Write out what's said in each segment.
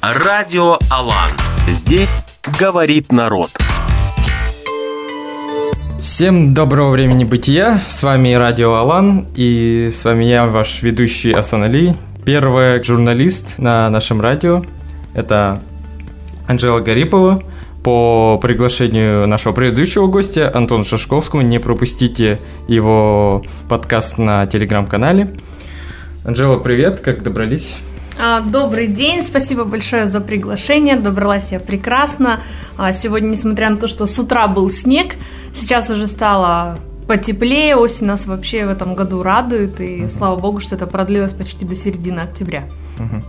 Радио Алан. Здесь говорит народ. Всем доброго времени бытия, с вами Радио Алан, и с вами я, ваш ведущий Асан Али, первый журналист на нашем радио, это Анжела Гарипова, по приглашению нашего предыдущего гостя Антона Шашковского, не пропустите его подкаст на телеграм-канале. Анжела, привет, как добрались? А, добрый день, спасибо большое за приглашение. Добралась я прекрасно. А, сегодня, несмотря на то, что с утра был снег, сейчас уже стало потеплее. Осень нас вообще в этом году радует. И угу. слава богу, что это продлилось почти до середины октября. Угу.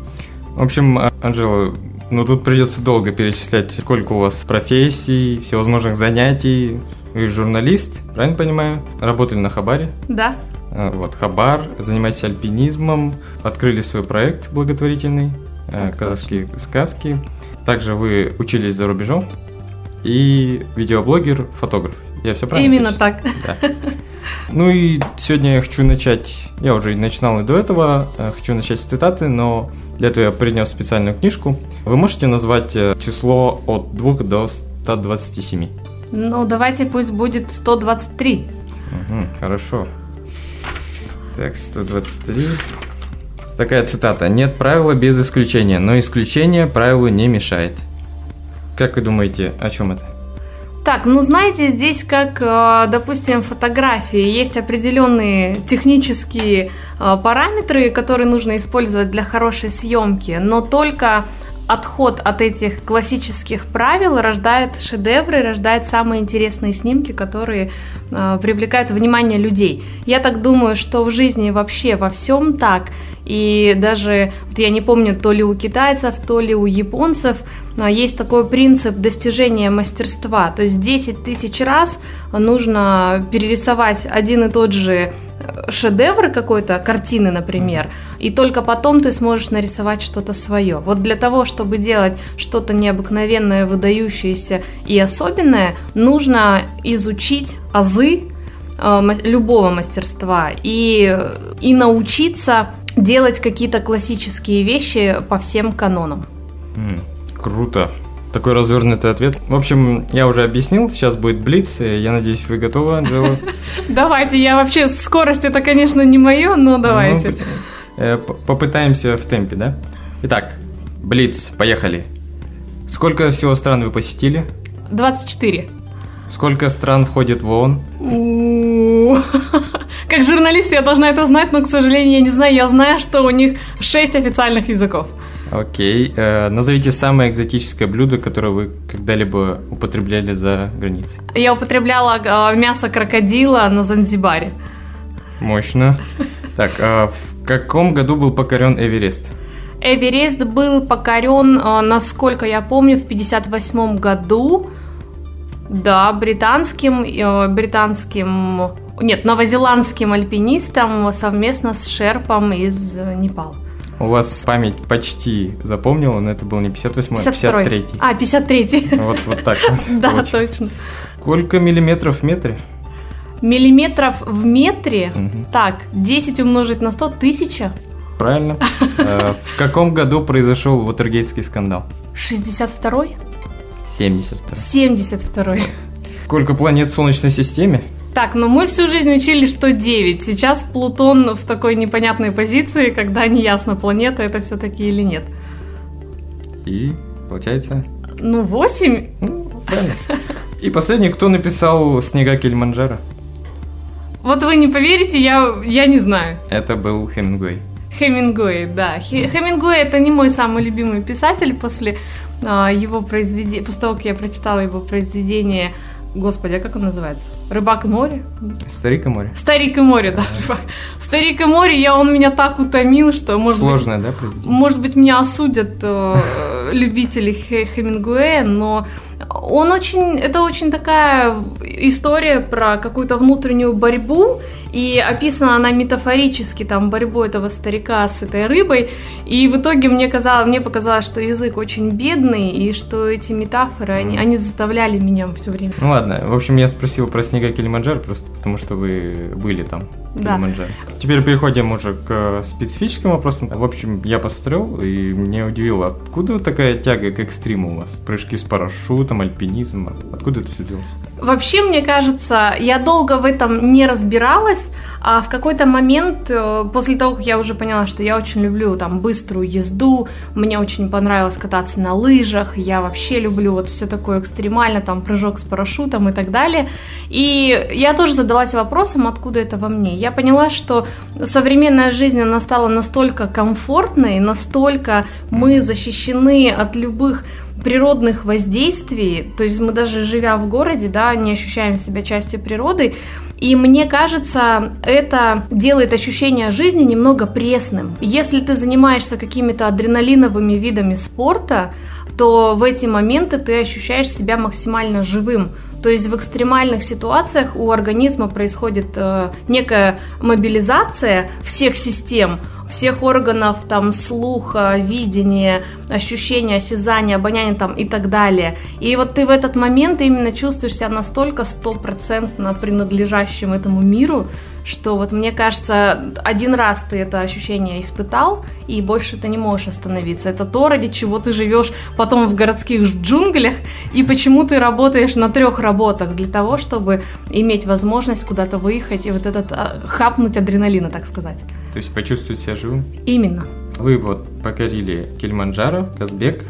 В общем, Анжела, ну тут придется долго перечислять, сколько у вас профессий, всевозможных занятий. Вы журналист, правильно понимаю? Работали на Хабаре? Да. Э, вот, Хабар, занимаетесь альпинизмом, открыли свой проект благотворительный, э, так, казахские точно. сказки. Также вы учились за рубежом и видеоблогер, фотограф. Я все правильно Именно так. Да. Ну и сегодня я хочу начать, я уже начинал и до этого, э, хочу начать с цитаты, но для этого я принес специальную книжку. Вы можете назвать число от 2 до 127? Ну, давайте пусть будет 123. Угу, хорошо. Так, 123. Такая цитата. «Нет правила без исключения, но исключение правилу не мешает». Как вы думаете, о чем это? Так, ну знаете, здесь как, э, допустим, фотографии, есть определенные технические э, параметры, которые нужно использовать для хорошей съемки, но только отход от этих классических правил рождает шедевры, рождает самые интересные снимки, которые э, привлекают внимание людей. Я так думаю, что в жизни вообще во всем так. И даже, вот я не помню, то ли у китайцев, то ли у японцев есть такой принцип достижения мастерства. То есть 10 тысяч раз нужно перерисовать один и тот же шедевр какой-то, картины, например, и только потом ты сможешь нарисовать что-то свое. Вот для того, чтобы делать что-то необыкновенное, выдающееся и особенное, нужно изучить азы э, любого мастерства и, и научиться делать какие-то классические вещи по всем канонам. Круто. Такой развернутый ответ. В общем, я уже объяснил, сейчас будет блиц, я надеюсь, вы готовы, Анжела? Давайте, я вообще, скорость это, конечно, не мое, но ну, давайте. Э, попытаемся в темпе, да? Итак, блиц, поехали. Сколько всего стран вы посетили? 24. Сколько стран входит в ООН? Как журналист я должна это знать, но, к сожалению, я не знаю. Я знаю, что у них 6 официальных языков. Окей. Э, назовите самое экзотическое блюдо, которое вы когда-либо употребляли за границей. Я употребляла э, мясо крокодила на Занзибаре. Мощно. Так, а в каком году был покорен Эверест? Эверест был покорен, э, насколько я помню, в 58 году. Да, британским, э, британским, нет, новозеландским альпинистом совместно с шерпом из Непала. У вас память почти запомнила, но это был не 58 а 53 А, 53 Вот, вот так вот. Да, точно. Сколько миллиметров в метре? Миллиметров в метре? Так, 10 умножить на 100 – тысяча. Правильно. Э, в каком году произошел Ватергейтский скандал? 62-й? 72 72 Сколько планет в Солнечной системе? Так, ну мы всю жизнь учили, что 9. Сейчас Плутон в такой непонятной позиции, когда неясно, планета это все-таки или нет. И получается? Ну, 8. Ну, правильно. И последний, кто написал «Снега Кельманджаро»? Вот вы не поверите, я, я не знаю. Это был Хемингуэй. Хемингуэй, да. Хемингуэй это не мой самый любимый писатель после а, его произведения, после того, как я прочитала его произведение Господи, а как он называется? Рыбак и море? Старик и море. Старик и море, да, рыбак. Старик и море, я, он меня так утомил, что может Сложное, быть, да, произведение? Может быть, меня осудят э, любители Хемингуэя, но он очень, это очень такая история про какую-то внутреннюю борьбу, и описана она метафорически, там, борьбу этого старика с этой рыбой. И в итоге мне, казалось, мне показалось, что язык очень бедный, и что эти метафоры, они, они заставляли меня все время. Ну ладно, в общем, я спросил про снега Килиманджаро, просто потому что вы были там. Да. Килиманджаро. Теперь переходим уже к специфическим вопросам. В общем, я посмотрел, и меня удивило, откуда такая тяга к экстриму у вас? Прыжки с парашютом, альпинизм, откуда это все делалось? Вообще, мне кажется, я долго в этом не разбиралась, а в какой-то момент, э, после того, как я уже поняла, что я очень люблю там быструю езду, мне очень понравилось кататься на лыжах, я вообще люблю вот все такое экстремально, там прыжок с парашютом и так далее. И я тоже задалась вопросом, откуда это во мне. Я поняла, что современная жизнь, она стала настолько комфортной, настолько мы защищены от любых природных воздействий, то есть мы даже живя в городе, да, не ощущаем себя частью природы, и мне кажется, это делает ощущение жизни немного пресным. Если ты занимаешься какими-то адреналиновыми видами спорта, то в эти моменты ты ощущаешь себя максимально живым. То есть в экстремальных ситуациях у организма происходит э, некая мобилизация всех систем, всех органов, там, слуха, видения, ощущения, осязания, обоняния там и так далее. И вот ты в этот момент именно чувствуешь себя настолько стопроцентно принадлежащим этому миру, что вот мне кажется, один раз ты это ощущение испытал, и больше ты не можешь остановиться. Это то, ради чего ты живешь потом в городских джунглях, и почему ты работаешь на трех работах, для того, чтобы иметь возможность куда-то выехать и вот этот а, хапнуть адреналина, так сказать. То есть почувствовать себя живым? Именно. Вы вот покорили Кельманджаро, Казбек.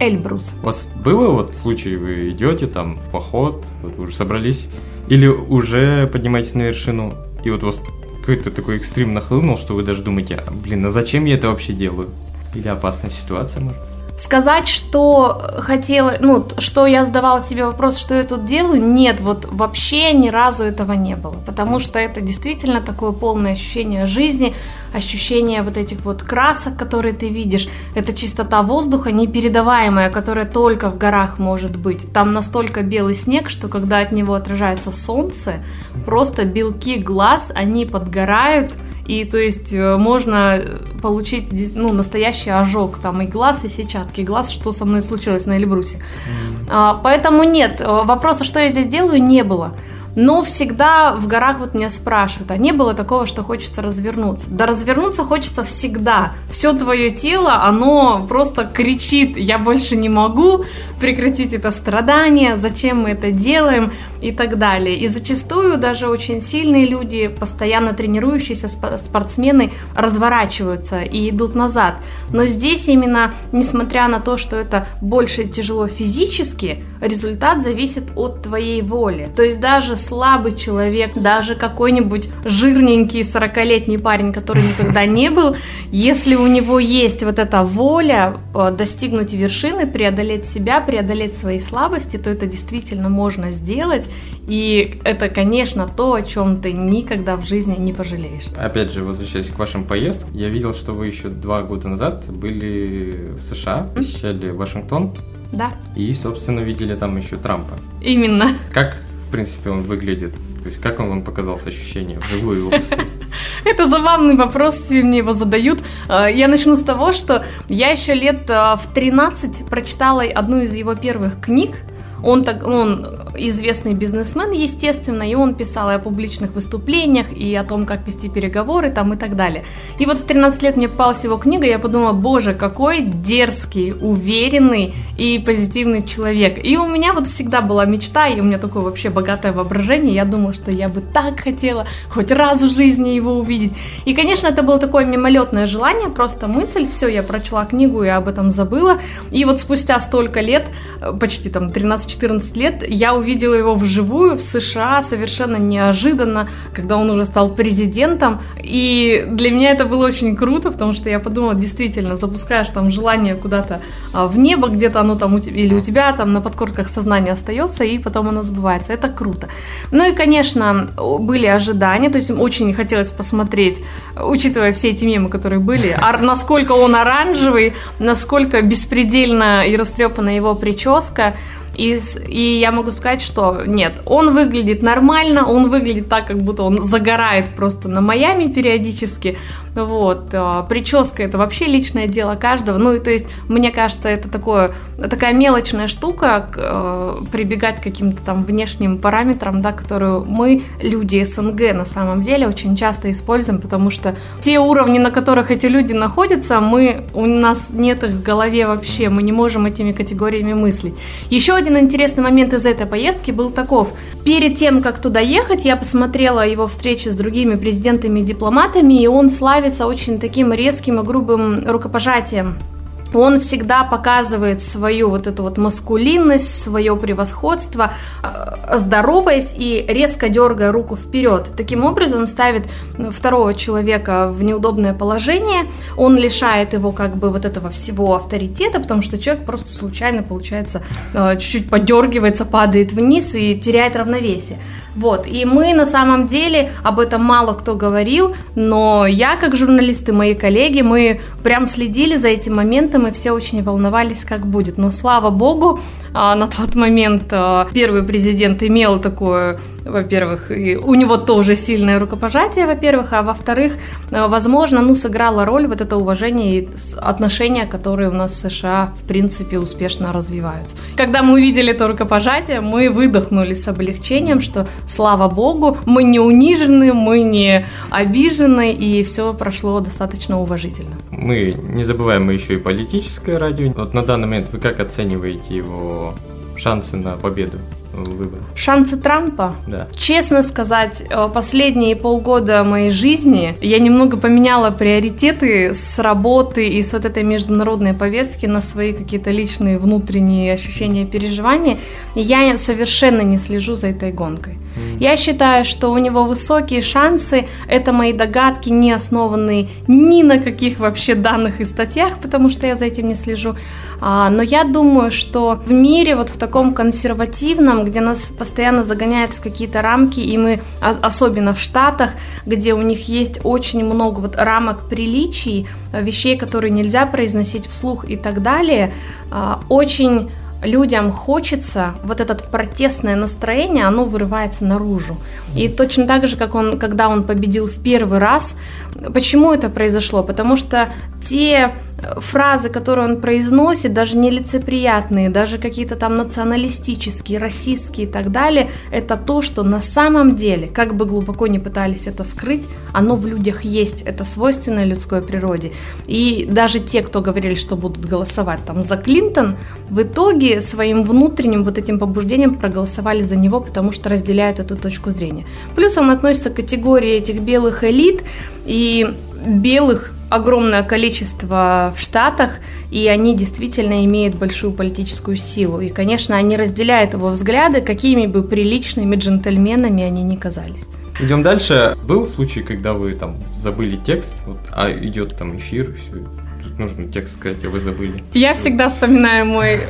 Эльбрус. У вас было вот случай, вы идете там в поход, вот вы уже собрались, или уже поднимаетесь на вершину, и вот у вас какой-то такой экстрим нахлынул, что вы даже думаете, «А, блин, а зачем я это вообще делаю? Или опасная ситуация, может? Сказать, что хотела, ну, что я задавала себе вопрос, что я тут делаю, нет, вот вообще ни разу этого не было, потому что это действительно такое полное ощущение жизни, ощущение вот этих вот красок, которые ты видишь, это чистота воздуха непередаваемая, которая только в горах может быть. Там настолько белый снег, что когда от него отражается солнце, просто белки глаз, они подгорают, и то есть э, можно получить ну, настоящий ожог, там и глаз, и сетчатки, глаз, что со мной случилось на Эльбрусе. Mm. А, поэтому нет, э, вопроса, что я здесь делаю, не было. Но всегда в горах вот меня спрашивают, а не было такого, что хочется развернуться? Да развернуться хочется всегда. Все твое тело, оно просто кричит, я больше не могу, прекратить это страдание, зачем мы это делаем и так далее. И зачастую даже очень сильные люди, постоянно тренирующиеся спортсмены разворачиваются и идут назад. Но здесь именно, несмотря на то, что это больше тяжело физически, результат зависит от твоей воли. То есть даже слабый человек, даже какой-нибудь жирненький 40-летний парень, который никогда не был, если у него есть вот эта воля э, достигнуть вершины, преодолеть себя, преодолеть свои слабости, то это действительно можно сделать. И это, конечно, то, о чем ты никогда в жизни не пожалеешь. Опять же, возвращаясь к вашим поездкам, я видел, что вы еще два года назад были в США, посещали Вашингтон. Да. И, собственно, видели там еще Трампа. Именно. Как принципе, он выглядит? То есть как он вам показался ощущение вживую его посмотреть? Это забавный вопрос, все мне его задают. А, я начну с того, что я еще лет а, в 13 прочитала одну из его первых книг, он, так, он известный бизнесмен, естественно, и он писал и о публичных выступлениях, и о том, как вести переговоры там и так далее. И вот в 13 лет мне попалась его книга, и я подумала, боже, какой дерзкий, уверенный и позитивный человек. И у меня вот всегда была мечта, и у меня такое вообще богатое воображение, я думала, что я бы так хотела хоть раз в жизни его увидеть. И, конечно, это было такое мимолетное желание, просто мысль, все, я прочла книгу и об этом забыла. И вот спустя столько лет, почти там 13 14 лет, я увидела его вживую в США совершенно неожиданно, когда он уже стал президентом. И для меня это было очень круто, потому что я подумала, действительно, запускаешь там желание куда-то а, в небо, где-то оно там у тебя, или у тебя там на подкорках сознания остается, и потом оно сбывается. Это круто. Ну и, конечно, были ожидания, то есть очень хотелось посмотреть, учитывая все эти мемы, которые были, насколько он оранжевый, насколько беспредельно и растрепана его прическа. И, и я могу сказать, что нет, он выглядит нормально, он выглядит так, как будто он загорает просто на Майами периодически, Вот. А, прическа это вообще личное дело каждого. Ну, и то есть, мне кажется, это такое, такая мелочная штука, э, прибегать к каким-то там внешним параметрам, да, которую мы, люди СНГ, на самом деле очень часто используем, потому что те уровни, на которых эти люди находятся, мы, у нас нет их в голове вообще, мы не можем этими категориями мыслить. Еще один интересный момент из этой поездки был таков. Перед тем, как туда ехать, я посмотрела его встречи с другими президентами и дипломатами, и он славится очень таким резким и грубым рукопожатием он всегда показывает свою вот эту вот маскулинность, свое превосходство, э, здороваясь и резко дергая руку вперед. Таким образом ставит второго человека в неудобное положение, он лишает его как бы вот этого всего авторитета, потому что человек просто случайно, получается, э, чуть-чуть подергивается, падает вниз и теряет равновесие. Вот, и мы на самом деле, об этом мало кто говорил, но я как журналист и мои коллеги, мы прям следили за этим моментом, и все очень волновались, как будет. Но слава богу, а, на тот момент а, первый президент имел такое во-первых, у него тоже сильное рукопожатие, во-первых, а во-вторых, э, возможно, ну, сыграла роль вот это уважение и отношения, которые у нас в США, в принципе, успешно развиваются. Когда мы увидели это рукопожатие, мы выдохнули с облегчением, что, слава богу, мы не унижены, мы не обижены, и все прошло достаточно уважительно. Мы не забываем, мы еще и политическое радио. Вот на данный момент вы как оцениваете его шансы на победу? Выборах? Шансы Трампа? Да. Честно сказать, э, последние полгода моей жизни я немного поменяла приоритеты с работы и с вот этой международной повестки на свои какие-то личные внутренние ощущения, переживания. я совершенно не слежу за этой гонкой. Mm. Я считаю, что у него высокие шансы. Это мои догадки, не основанные ни на каких вообще данных и статьях, потому что я за этим не слежу. А, но я думаю, что в мире вот в таком консервативном, где нас постоянно загоняют в какие-то рамки, и мы, особенно в Штатах, где у них есть очень много вот рамок приличий, вещей, которые нельзя произносить вслух и так далее, а, очень людям хочется, вот это протестное настроение, оно вырывается наружу. И точно так же, как он, когда он победил в первый раз, почему это произошло? Потому что те фразы, которые он произносит, даже нелицеприятные, даже какие-то там националистические, расистские и так далее, это то, что на самом деле, как бы глубоко не пытались это скрыть, оно в людях есть, это свойственно людской природе. И даже те, кто говорили, что будут голосовать там за Клинтон, в итоге своим внутренним вот этим побуждением проголосовали за него, потому что разделяют эту точку зрения. Плюс он относится к категории этих белых элит и белых огромное количество в Штатах, и они действительно имеют большую политическую силу. И, конечно, они разделяют его взгляды, какими бы приличными джентльменами они ни казались. Идем дальше. Был случай, когда вы там забыли текст, вот, а идет там эфир, все, тут нужно текст сказать, а вы забыли. Я всегда вспоминаю мой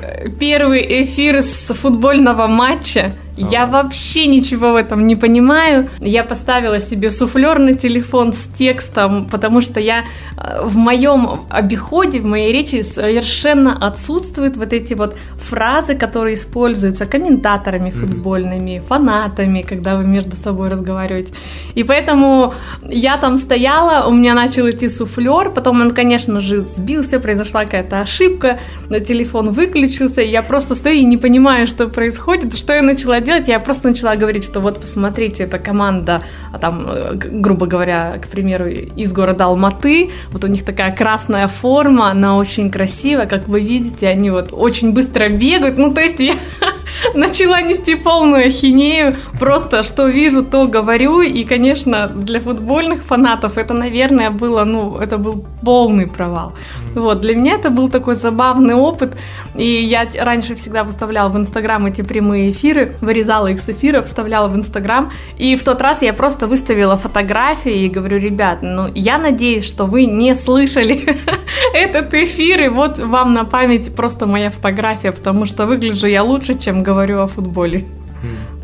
первый эфир с футбольного матча. Я вообще ничего в этом не понимаю. Я поставила себе суфлер на телефон с текстом, потому что я э, в моем обиходе, в моей речи совершенно отсутствуют вот эти вот фразы, которые используются комментаторами футбольными, mm-hmm. фанатами, когда вы между собой разговариваете. И поэтому я там стояла, у меня начал идти суфлер, потом он, конечно же, сбился, произошла какая-то ошибка, но телефон выключился, и я просто стою и не понимаю, что происходит, что я начала делать, я просто начала говорить, что вот посмотрите, это команда, а там, э, грубо говоря, к примеру, из города Алматы, вот у них такая красная форма, она очень красивая, как вы видите, они вот очень быстро бегают, ну то есть я начала нести полную ахинею, просто что вижу, то говорю, и, конечно, для футбольных фанатов это, наверное, было, ну, это был полный провал. Вот, для меня это был такой забавный опыт, и я раньше всегда выставляла в Инстаграм эти прямые эфиры, вырезала их с эфира, вставляла в Инстаграм, и в тот раз я просто выставила фотографии и говорю, ребят, ну, я надеюсь, что вы не слышали этот эфир, и вот вам на память просто моя фотография, потому что выгляжу я лучше, чем говорю о футболе.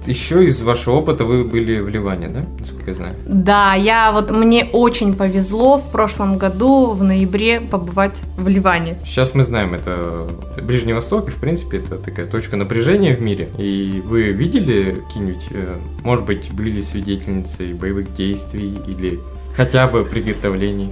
Еще из вашего опыта вы были в Ливане, да, насколько я знаю? Да, я вот мне очень повезло в прошлом году в ноябре побывать в Ливане. Сейчас мы знаем, это Ближний Восток, и в принципе это такая точка напряжения в мире. И вы видели какие-нибудь, э, может быть, были свидетельницей боевых действий или Хотя бы приготовлений.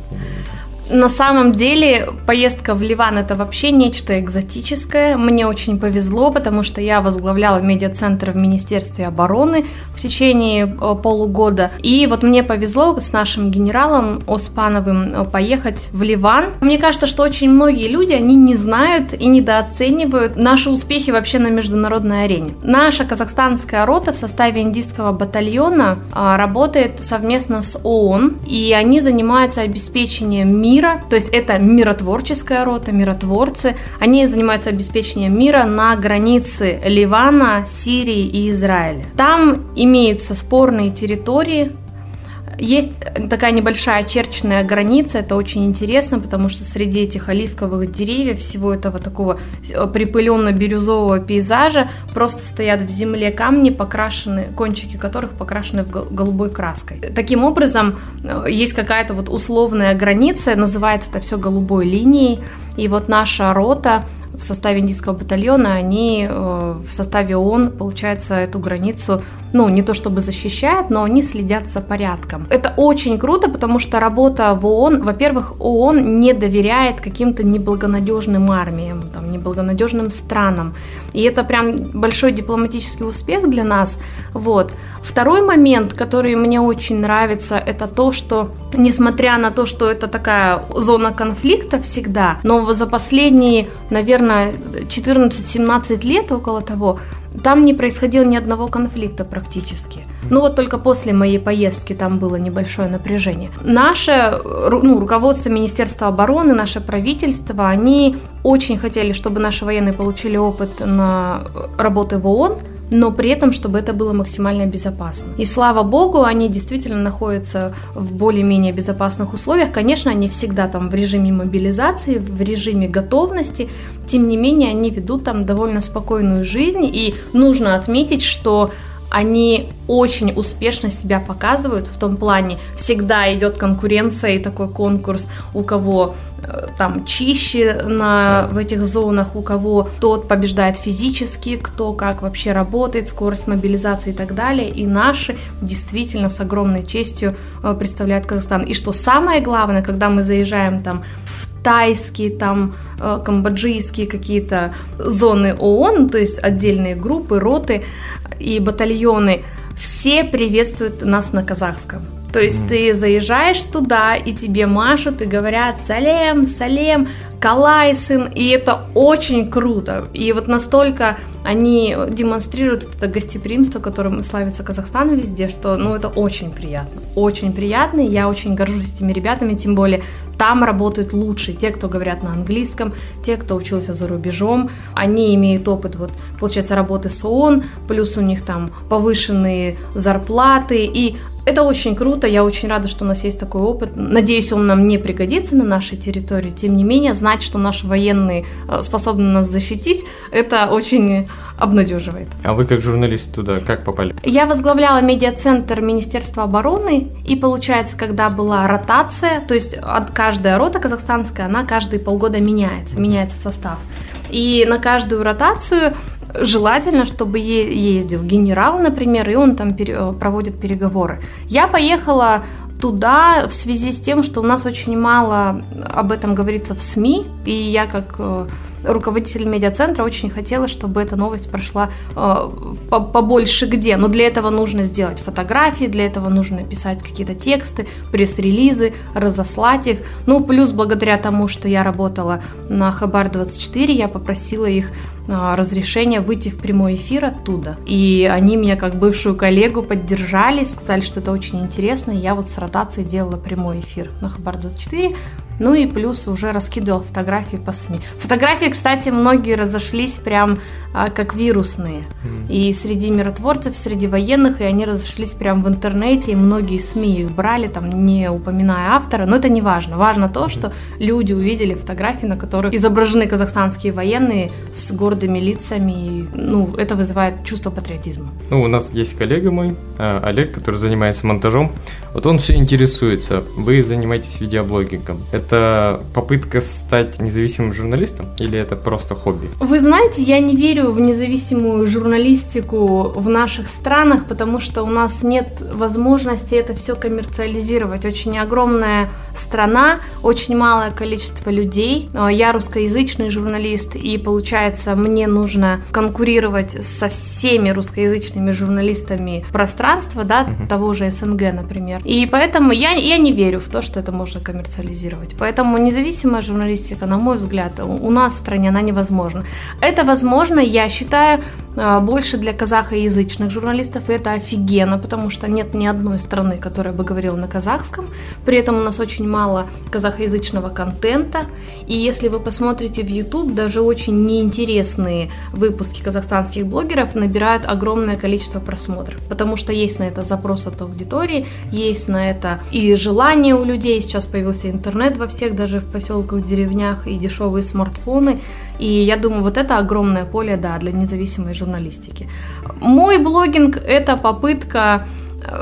На самом деле поездка в Ливан это вообще нечто экзотическое. Мне очень повезло, потому что я возглавляла медиацентр в Министерстве обороны в течение э, полугода. И вот мне повезло с нашим генералом Оспановым э, поехать в Ливан. Мне кажется, что очень многие люди, они не знают и недооценивают наши успехи вообще на международной арене. Наша казахстанская рота в составе индийского батальона а, работает совместно с ООН, и они занимаются обеспечением мира мира, то есть это миротворческая рота, миротворцы. Они занимаются обеспечением мира на границе Ливана, Сирии и Израиля. Там имеются спорные территории, есть такая небольшая очерченная граница, это очень интересно, потому что среди этих оливковых деревьев, всего этого такого припыленно-бирюзового пейзажа, просто стоят в земле камни, покрашены, кончики которых покрашены в голубой краской. Таким образом, э, есть какая-то вот условная граница, называется это все голубой линией, и вот наша рота в составе индийского батальона, они э, в составе ООН, получается, эту границу, ну, не то чтобы защищают, но они следят за порядком. Это очень круто, потому что работа в ООН, во-первых, ООН не доверяет каким-то неблагонадежным армиям, там, неблагонадежным странам. И это прям большой дипломатический успех для нас. Вот. Второй момент, который мне очень нравится, это то, что, несмотря на то, что это такая зона конфликта всегда, но за последние, наверное, 14-17 лет около того, там не происходило ни одного конфликта практически. Ну вот только после моей поездки там было небольшое напряжение. Наше ну, руководство Министерства обороны, наше правительство, они очень хотели, чтобы наши военные получили опыт на работы в ООН, но при этом, чтобы это было максимально безопасно. И слава богу, они действительно находятся в более-менее безопасных условиях. Конечно, они всегда там в режиме мобилизации, в режиме готовности, тем не менее, они ведут там довольно спокойную жизнь, и нужно отметить, что они очень успешно себя показывают в том плане, всегда идет конкуренция и такой конкурс, у кого э, там чище на, в этих зонах, у кого тот побеждает физически, кто как вообще работает, скорость мобилизации и так далее. И наши действительно с огромной честью э, представляют Казахстан. И что самое главное, когда мы заезжаем там тайские, там, э, камбоджийские какие-то зоны ООН, то есть отдельные группы, роты и батальоны, все приветствуют нас на казахском. То есть mm. ты заезжаешь туда, и тебе машут и говорят «Салем, Салем», Калайсын, и это очень круто. И вот настолько они демонстрируют это гостеприимство, которым славится Казахстан везде, что, ну, это очень приятно. Очень приятно, и я очень горжусь этими ребятами, тем более там работают лучшие, те, кто говорят на английском, те, кто учился за рубежом, они имеют опыт, вот, получается, работы с ООН, плюс у них там повышенные зарплаты, и это очень круто, я очень рада, что у нас есть такой опыт. Надеюсь, он нам не пригодится на нашей территории. Тем не менее, знать, что наши военные э, способны нас защитить, это очень обнадеживает. А вы как журналист туда как попали? Я возглавляла медиацентр Министерства обороны, и получается, когда была ротация, то есть каждая рота казахстанская, она каждые полгода меняется, меняется состав. И на каждую ротацию желательно, чтобы ездил генерал, например, и он там проводит переговоры. Я поехала туда в связи с тем, что у нас очень мало об этом говорится в СМИ, и я как э, руководитель медиацентра очень хотела, чтобы эта новость прошла э, побольше где. Но для этого нужно сделать фотографии, для этого нужно писать какие-то тексты, пресс-релизы, разослать их. Ну, плюс благодаря тому, что я работала на Хабар 24, я попросила их э, разрешения выйти в прямой эфир оттуда. И они меня, как бывшую коллегу, поддержали, сказали, что это очень интересно. И я вот с ротацией делала прямой эфир на Хабар 24. Ну и плюс уже раскидывал фотографии по СМИ. Фотографии, кстати, многие разошлись прям а, как вирусные. Mm. И среди миротворцев, среди военных, и они разошлись прям в интернете, и многие СМИ их брали, там, не упоминая автора. Но это не важно. Важно то, что люди увидели фотографии, на которых изображены казахстанские военные с гордыми лицами. И, ну, это вызывает чувство патриотизма. Ну, у нас есть коллега мой, а, Олег, который занимается монтажом. Вот он все интересуется. Вы занимаетесь видеоблогингом. Это попытка стать независимым журналистом или это просто хобби? Вы знаете, я не верю верю в независимую журналистику в наших странах, потому что у нас нет возможности это все коммерциализировать. Очень огромная страна, очень малое количество людей. А, я русскоязычный журналист, и получается, мне нужно конкурировать со всеми русскоязычными журналистами пространства, да, uh-huh. того же СНГ, например. И поэтому я, я не верю в то, что это можно коммерциализировать. Поэтому независимая журналистика, на мой взгляд, у нас в стране она невозможна. Это возможно, я считаю, а, больше для казахоязычных журналистов, и это офигенно, потому что нет ни одной страны, которая бы говорила на казахском, при этом у нас очень мало казахоязычного контента, и если вы посмотрите в YouTube, даже очень неинтересные выпуски казахстанских блогеров набирают огромное количество просмотров, потому что есть на это запрос от аудитории, есть на это и желание у людей, сейчас появился интернет во всех, даже в поселках, деревнях, и дешевые смартфоны, и я думаю, вот это огромное поле, да, для независимой журналистики. Мой блогинг – это попытка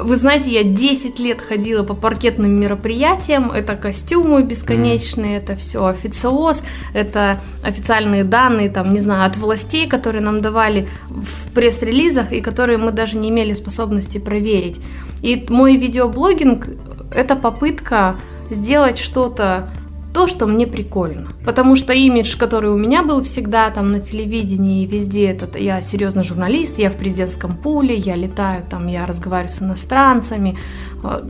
вы знаете, я 10 лет ходила по паркетным мероприятиям, это костюмы бесконечные, mm. это все официоз, это официальные данные, там, не знаю, от властей, которые нам давали в пресс-релизах и которые мы даже не имели способности проверить. И мой видеоблогинг – это попытка сделать что-то то, что мне прикольно. Потому что имидж, который у меня был всегда там на телевидении и везде, это я серьезный журналист, я в президентском пуле, я летаю там, я разговариваю с иностранцами,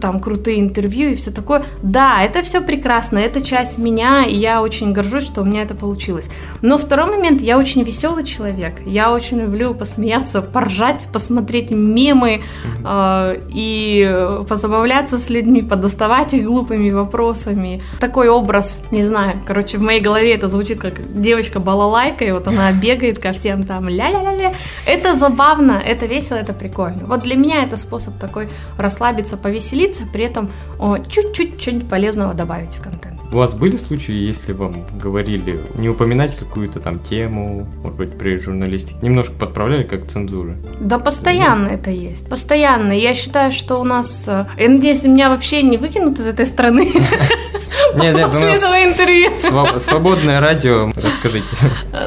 там крутые интервью и все такое. Да, это все прекрасно, это часть меня, и я очень горжусь, что у меня это получилось. Но второй момент, я очень веселый человек, я очень люблю посмеяться, поржать, посмотреть мемы э, и позабавляться с людьми, подоставать их глупыми вопросами. Такой образ, не знаю, короче, в моей голове это звучит как девочка балалайка, и вот она бегает ко всем там ля-ля-ля-ля. Это забавно, это весело, это прикольно. Вот для меня это способ такой расслабиться, повесить повеселиться, при этом чуть-чуть что-нибудь полезного добавить в контент. У вас были случаи, если вам говорили не упоминать какую-то там тему, может быть, при журналистике, немножко подправляли как цензуры? Да, постоянно Нет? это есть. Постоянно. Я считаю, что у нас... Э, я надеюсь, меня вообще не выкинут из этой страны. Нет, нет, у нас интервью. свободное радио, расскажите.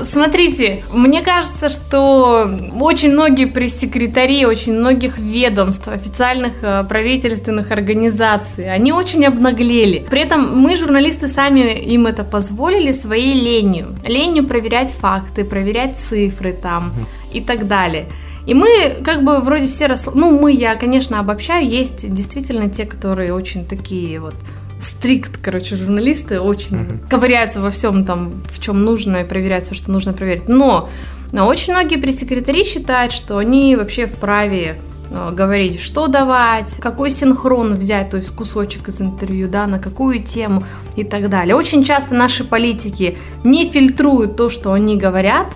Смотрите, мне кажется, что очень многие пресс-секретари очень многих ведомств, официальных э, правительственных организаций, они очень обнаглели. При этом мы, журналисты, сами им это позволили своей ленью. Ленью проверять факты, проверять цифры там и так далее. И мы как бы вроде все рос... Ну, мы, я, конечно, обобщаю, есть действительно те, которые очень такие вот стрикт, короче, журналисты очень mm-hmm. ковыряются во всем там, в чем нужно, и проверяют все, что нужно проверить. Но очень многие пресс-секретари считают, что они вообще вправе э, говорить, что давать, какой синхрон взять, то есть кусочек из интервью, да, на какую тему и так далее. Очень часто наши политики не фильтруют то, что они говорят,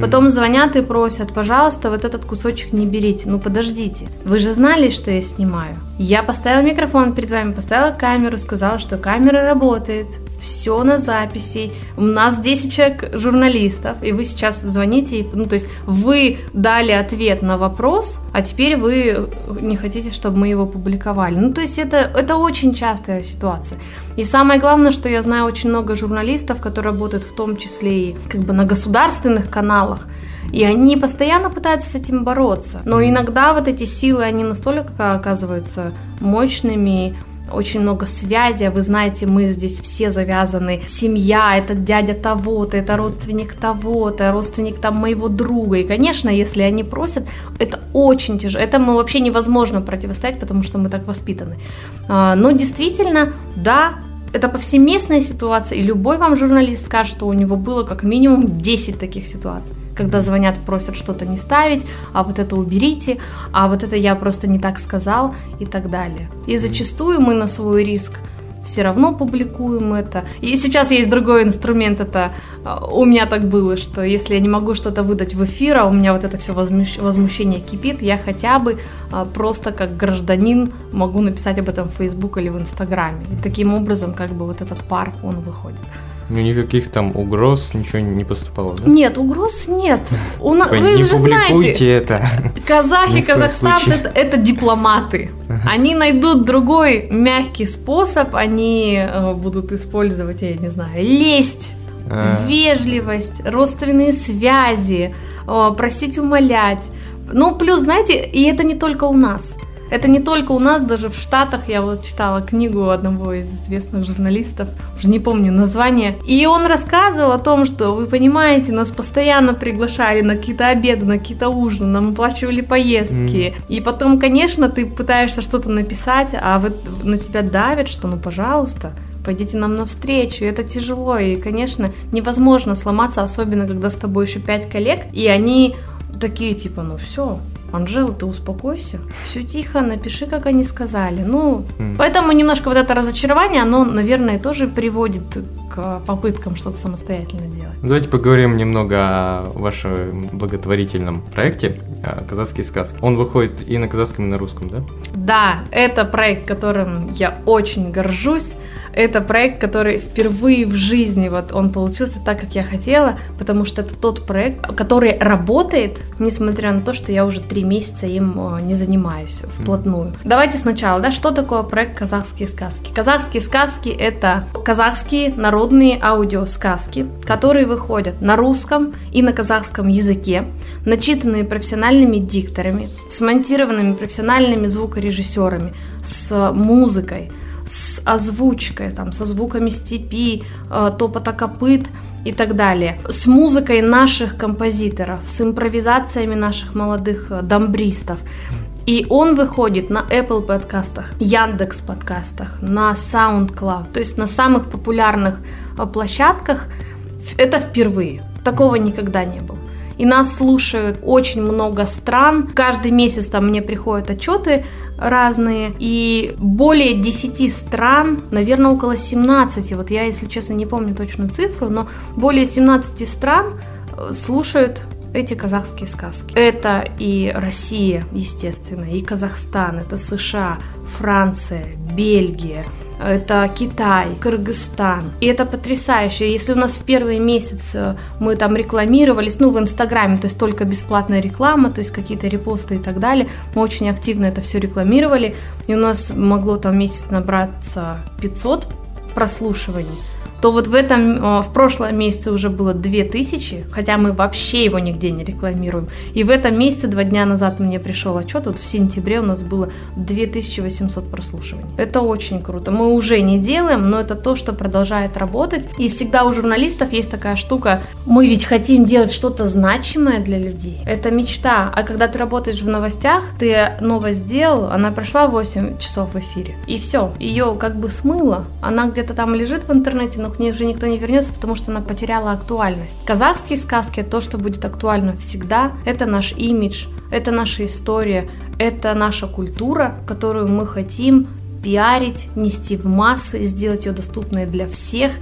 Потом звонят и просят, пожалуйста, вот этот кусочек не берите. Ну подождите, вы же знали, что я снимаю. Я поставила микрофон перед вами, поставила камеру, сказала, что камера работает, все на записи. У нас 10 человек журналистов, и вы сейчас звоните, ну, то есть вы дали ответ на вопрос, а теперь вы не хотите, чтобы мы его публиковали. Ну, то есть это, это очень частая ситуация. И самое главное, что я знаю очень много журналистов, которые работают в том числе и как бы на государственных каналах, и они постоянно пытаются с этим бороться. Но иногда вот эти силы, они настолько оказываются мощными, очень много связи, а вы знаете, мы здесь все завязаны, семья, это дядя того-то, это родственник того-то, родственник там моего друга, и, конечно, если они просят, это очень тяжело, этому вообще невозможно противостоять, потому что мы так воспитаны. А, но действительно, да, это повсеместная ситуация, и любой вам журналист скажет, что у него было как минимум 10 таких ситуаций когда звонят, просят что-то не ставить, а вот это уберите, а вот это я просто не так сказал и так далее. И зачастую мы на свой риск все равно публикуем это. И сейчас есть другой инструмент, это а, у меня так было, что если я не могу что-то выдать в эфир, а у меня вот это все возмущение кипит, я хотя бы а, просто как гражданин могу написать об этом в Facebook или в Инстаграме. И таким образом как бы вот этот пар, он выходит. Ну, никаких там угроз, ничего не поступало, да? Нет, угроз нет. У нас, вы не же знаете, это. Казахи, казахстанцы это, это дипломаты. Они найдут другой мягкий способ, они э, будут использовать, я не знаю, лесть, А. вежливость, родственные связи, э, просить умолять. Ну, плюс, знаете, и это не только у нас. Это не только у нас, даже в Штатах. Я вот читала книгу одного из известных журналистов, уже не помню название, и он рассказывал о том, что, вы понимаете, нас постоянно приглашали на какие-то обеды, на какие-то ужины, нам оплачивали поездки, и потом, конечно, ты пытаешься что-то написать, а вот на тебя давят, что ну, пожалуйста, пойдите нам навстречу, это тяжело, и, конечно, невозможно сломаться, особенно когда с тобой еще пять коллег, и они такие, типа, ну все, Анжела, ты успокойся. Все тихо, напиши, как они сказали. Ну, Мгм. поэтому немножко вот это разочарование, оно, наверное, тоже приводит к попыткам что-то самостоятельно делать. Ну, Давайте поговорим немного о вашем благотворительном проекте а, «Казахские сказки». Он выходит и на казахском, и на русском, да? Да, это проект, которым я очень горжусь. Это проект, который впервые в жизни вот он получился так, как я хотела, потому что это тот проект, который работает, несмотря на то, что я уже три месяца им э, не занимаюсь вплотную. Давайте сначала, да, что такое проект «Казахские сказки»? Казахские сказки — это казахские народные аудиосказки, которые выходят на русском и на казахском языке, начитанные профессиональными дикторами, смонтированными профессиональными звукорежиссерами, с музыкой, с озвучкой, там, со звуками степи, э, топота копыт и так далее, с музыкой наших композиторов, с импровизациями наших молодых э, дамбристов. И он выходит на Apple подкастах, Яндекс подкастах, на SoundCloud, то есть на самых популярных э, площадках. Это впервые. Такого никогда не было. И нас слушают очень много стран. Каждый месяц там мне приходят отчеты разные. И более 10 стран, наверное, около 17. Вот я, если честно, не помню точную цифру, но более 17 стран э, слушают эти казахские сказки. Это и Россия, естественно, и Казахстан, это США, Франция, Бельгия, это Китай, Кыргызстан. И это потрясающе. Если у нас в первый месяц э, мы там рекламировались, ну, в Инстаграме, то есть только бесплатная реклама, то есть какие-то репосты и так далее, мы очень активно это все рекламировали, и у нас могло там месяц набраться 500 прослушиваний, то вот в этом, э, в прошлом месяце уже было 2000, хотя мы вообще его нигде не рекламируем. И в этом месяце, два дня назад мне пришел отчет, вот в сентябре у нас было 2800 прослушиваний. Это очень круто. Мы уже не делаем, но это то, что продолжает работать. И всегда у журналистов есть такая штука, мы ведь хотим делать что-то значимое для людей. Это мечта. А когда ты работаешь в новостях, ты новость сделал, она прошла 8 часов в эфире. И все, ее как бы смыло. Она где-то там лежит в интернете, но к ней уже никто не вернется, потому что она потеряла актуальность. Казахские сказки, то, что будет актуально всегда, это наш имидж, это наша история, это наша культура, которую мы хотим пиарить, нести в массы, сделать ее доступной для всех.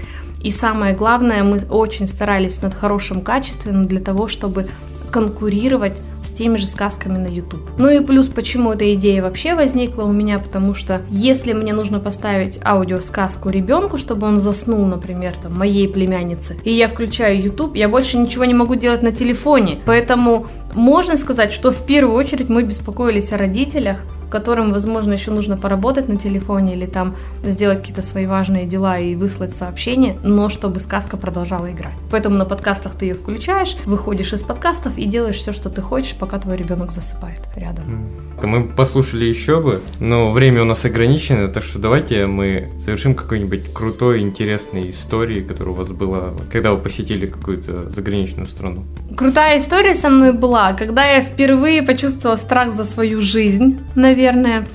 И самое главное, мы очень старались над хорошим качеством для того, чтобы конкурировать теми же сказками на YouTube. Ну и плюс, почему эта идея вообще возникла у меня, потому что если мне нужно поставить аудиосказку ребенку, чтобы он заснул, например, там, моей племяннице, и я включаю YouTube, я больше ничего не могу делать на телефоне. Поэтому можно сказать, что в первую очередь мы беспокоились о родителях, которым, возможно, еще нужно поработать на телефоне или там сделать какие-то свои важные дела и выслать сообщение, но чтобы сказка продолжала играть. Поэтому на подкастах ты ее включаешь, выходишь из подкастов и делаешь все, что ты хочешь, пока твой ребенок засыпает рядом. Мы послушали еще бы, но время у нас ограничено, так что давайте мы совершим какой-нибудь крутой, интересной истории, которая у вас была, когда вы посетили какую-то заграничную страну. Крутая история со мной была, когда я впервые почувствовала страх за свою жизнь, наверное.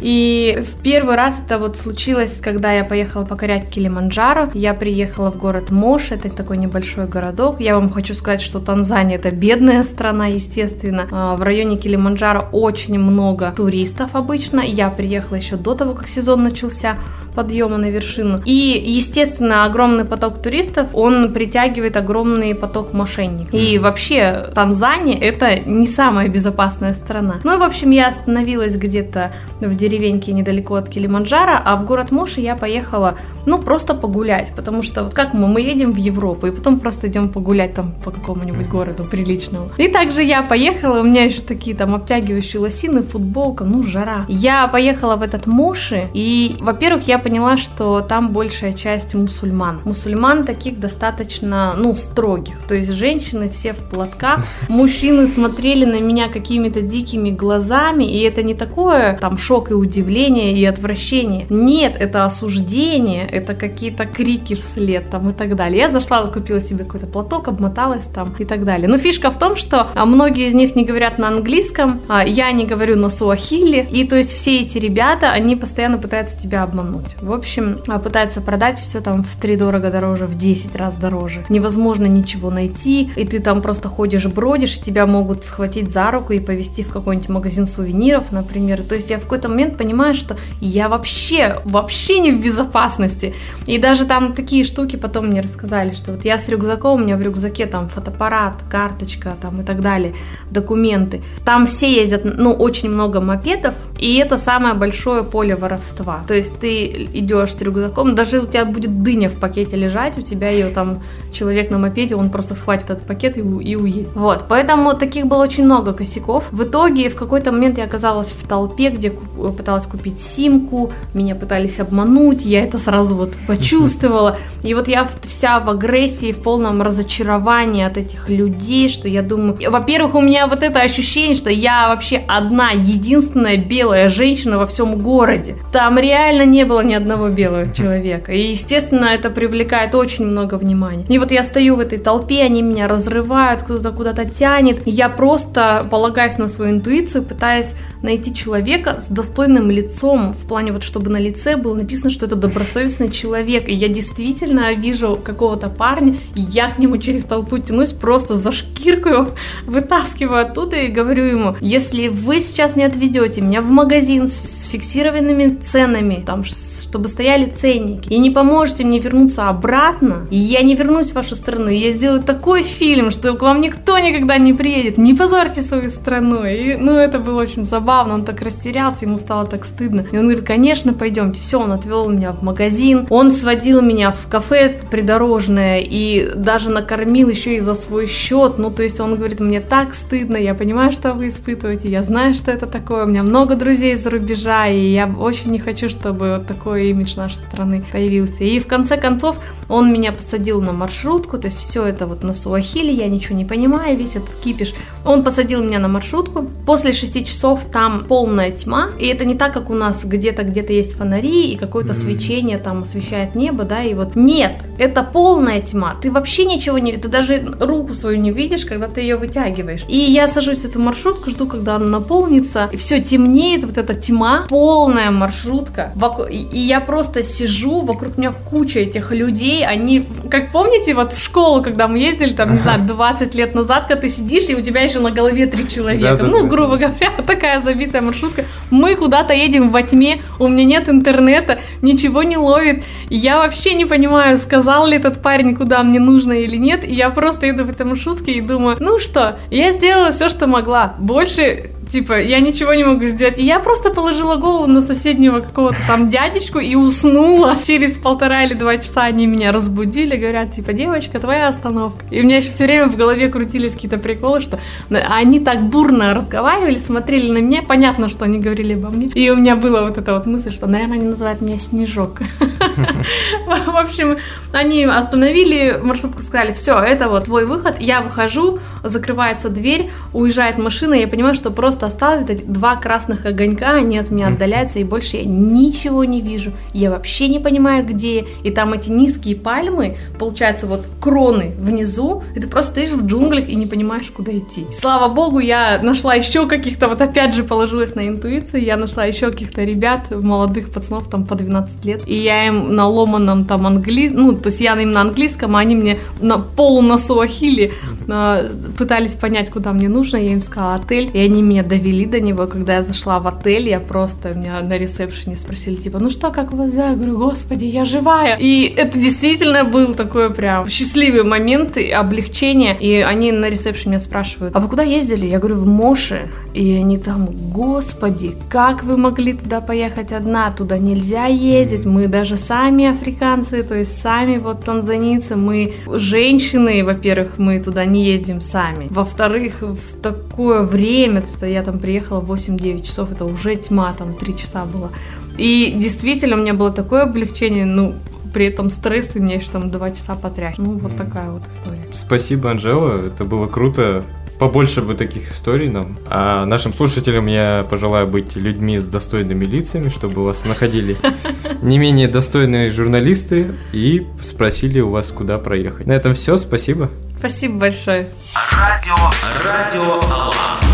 И в первый раз это вот случилось, когда я поехала покорять Килиманджаро. Я приехала в город Мош, это такой небольшой городок. Я вам хочу сказать, что Танзания это бедная страна, естественно. А, В районе Килиманджаро очень много туристов обычно. Я приехала еще до того, как сезон начался подъема на вершину. И, естественно, огромный поток туристов, он притягивает огромный поток мошенников. И вообще Танзания это не самая безопасная страна. Ну и, в общем, я остановилась где-то в деревеньке недалеко от Килиманджаро, а в город Моши я поехала, ну, просто погулять, потому что вот как мы, мы едем в Европу, и потом просто идем погулять там по какому-нибудь городу приличному. И также я поехала, у меня еще такие там обтягивающие лосины, футболка, ну, жара. Я поехала в этот Моши, и, во-первых, я поняла, что там большая часть мусульман. Мусульман таких достаточно, ну, строгих. То есть женщины все в платках, мужчины смотрели на меня какими-то дикими глазами, и это не такое там шок и удивление и отвращение. Нет, это осуждение, это какие-то крики вслед там и так далее. Я зашла, купила себе какой-то платок, обмоталась там и так далее. Но фишка в том, что а, многие из них не говорят на английском, а я не говорю на суахили, и то есть все эти ребята, они постоянно пытаются тебя обмануть. В общем, а, пытаются продать все там в три дорого дороже, в 10 раз дороже. Невозможно ничего найти, и ты там просто ходишь, бродишь, и тебя могут схватить за руку и повезти в какой-нибудь магазин сувениров, например. То есть я в какой-то момент понимаю, что я вообще, вообще не в безопасности. И даже там такие штуки потом мне рассказали, что вот я с рюкзаком, у меня в рюкзаке там фотоаппарат, карточка там и так далее, документы. Там все ездят, ну, очень много мопедов, и это самое большое поле воровства. То есть ты идешь с рюкзаком, даже у тебя будет дыня в пакете лежать, у тебя ее там человек на мопеде, он просто схватит этот пакет и, и уедет. Вот, поэтому таких было очень много косяков. В итоге в какой-то момент я оказалась в толпе, где пыталась купить симку, меня пытались обмануть, я это сразу вот почувствовала. И вот я вся в агрессии, в полном разочаровании от этих людей, что я думаю... Во-первых, у меня вот это ощущение, что я вообще одна, единственная белая женщина во всем городе. Там реально не было ни одного белого человека. И, естественно, это привлекает очень много внимания. И вот я стою в этой толпе, они меня разрывают, куда-то куда-то тянет. Я просто полагаюсь на свою интуицию, пытаясь найти человека с достойным лицом, в плане вот, чтобы на лице было написано, что это добросовестный человек. И я действительно вижу какого-то парня, и я к нему через толпу тянусь, просто за шкирку вытаскиваю оттуда и говорю ему, если вы сейчас не отведете меня в магазин с фиксированными ценами, там, чтобы стояли ценники, и не поможете мне вернуться обратно, и я не вернусь вашу страну, я сделаю такой фильм, что к вам никто никогда не приедет, не позорьте свою страну. И, ну, это было очень забавно, он так растерялся, ему стало так стыдно. И он говорит, конечно, пойдемте. Все, он отвел меня в магазин, он сводил меня в кафе придорожное и даже накормил еще и за свой счет. Ну, то есть он говорит, мне так стыдно, я понимаю, что вы испытываете, я знаю, что это такое, у меня много друзей за рубежа, и я очень не хочу, чтобы вот такой имидж нашей страны появился. И в конце концов он меня посадил на маршрутку, то есть все это вот на суахили, я ничего не понимаю, весь этот кипиш. Он посадил меня на маршрутку. После шести часов там полная тьма, и это не так, как у нас где-то где-то есть фонари и какое-то mm. свечение там освещает небо, да, и вот нет, это полная тьма, ты вообще ничего не ты даже руку свою не видишь, когда ты ее вытягиваешь. И я сажусь в эту маршрутку, жду, когда она наполнится, и все темнеет, вот эта тьма, полная маршрутка, и я просто сижу, вокруг меня куча этих людей, они, как помните, вот в школу, когда мы ездили, там, не знаю, 20 лет назад, когда ты сидишь, и у тебя еще на голове три человека, ну, грубо говоря, такая забитая маршрутка, мы куда-то едем во тьме, у меня нет интернета, ничего не ловит, я вообще не понимаю, сказал ли этот парень, куда мне нужно или нет, и я просто иду в этой маршрутке и думаю, ну что, я сделала все, что могла, больше Типа, я ничего не могу сделать. И я просто положила голову на соседнего какого-то там дядечку и уснула. Через полтора или два часа они меня разбудили, говорят, типа, девочка, твоя остановка. И у меня еще все время в голове крутились какие-то приколы, что они так бурно разговаривали, смотрели на меня, понятно, что они говорили обо мне. И у меня была вот эта вот мысль, что, наверное, они называют меня Снежок. В общем, они остановили маршрутку, сказали, все, это вот твой выход, я выхожу, закрывается дверь, уезжает машина, я понимаю, что просто осталось эти два красных огонька, они от меня отдаляются, и больше я ничего не вижу, я вообще не понимаю, где, и там эти низкие пальмы, получается, вот кроны внизу, и ты просто стоишь в джунглях и не понимаешь, куда идти. Слава богу, я нашла еще каких-то, вот опять же положилась на интуицию, я нашла еще каких-то ребят, молодых пацанов, там по 12 лет, и я им на ломаном там англи, ну, то есть я им на английском, а они мне на полу на суахили э, пытались понять, куда мне нужно, я им сказала отель, и они меня довели до него. Когда я зашла в отель, я просто, меня на ресепшене спросили, типа, ну что, как вы? Я говорю, господи, я живая. И это действительно был такой прям счастливый момент и облегчение. И они на ресепшене меня спрашивают, а вы куда ездили? Я говорю, в Моше. И они там, господи, как вы могли туда поехать одна? Туда нельзя ездить. Мы даже сами африканцы, то есть сами вот танзанийцы, мы женщины, во-первых, мы туда не ездим сами. Во-вторых, в такое время, то есть я там приехала в 8-9 часов, это уже тьма, там 3 часа было. И действительно у меня было такое облегчение, ну, при этом стресс, и мне еще там два часа потряхивать. Ну, вот такая вот история. Спасибо, Анжела, это было круто. Побольше бы таких историй нам. А нашим слушателям я пожелаю быть людьми с достойными лицами, чтобы вас находили не менее достойные журналисты и спросили у вас, куда проехать. На этом все, спасибо. Спасибо большое. Радио, радио Алан.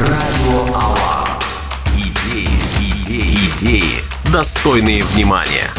Радио Алан. Идеи, идеи, идеи, достойные внимания.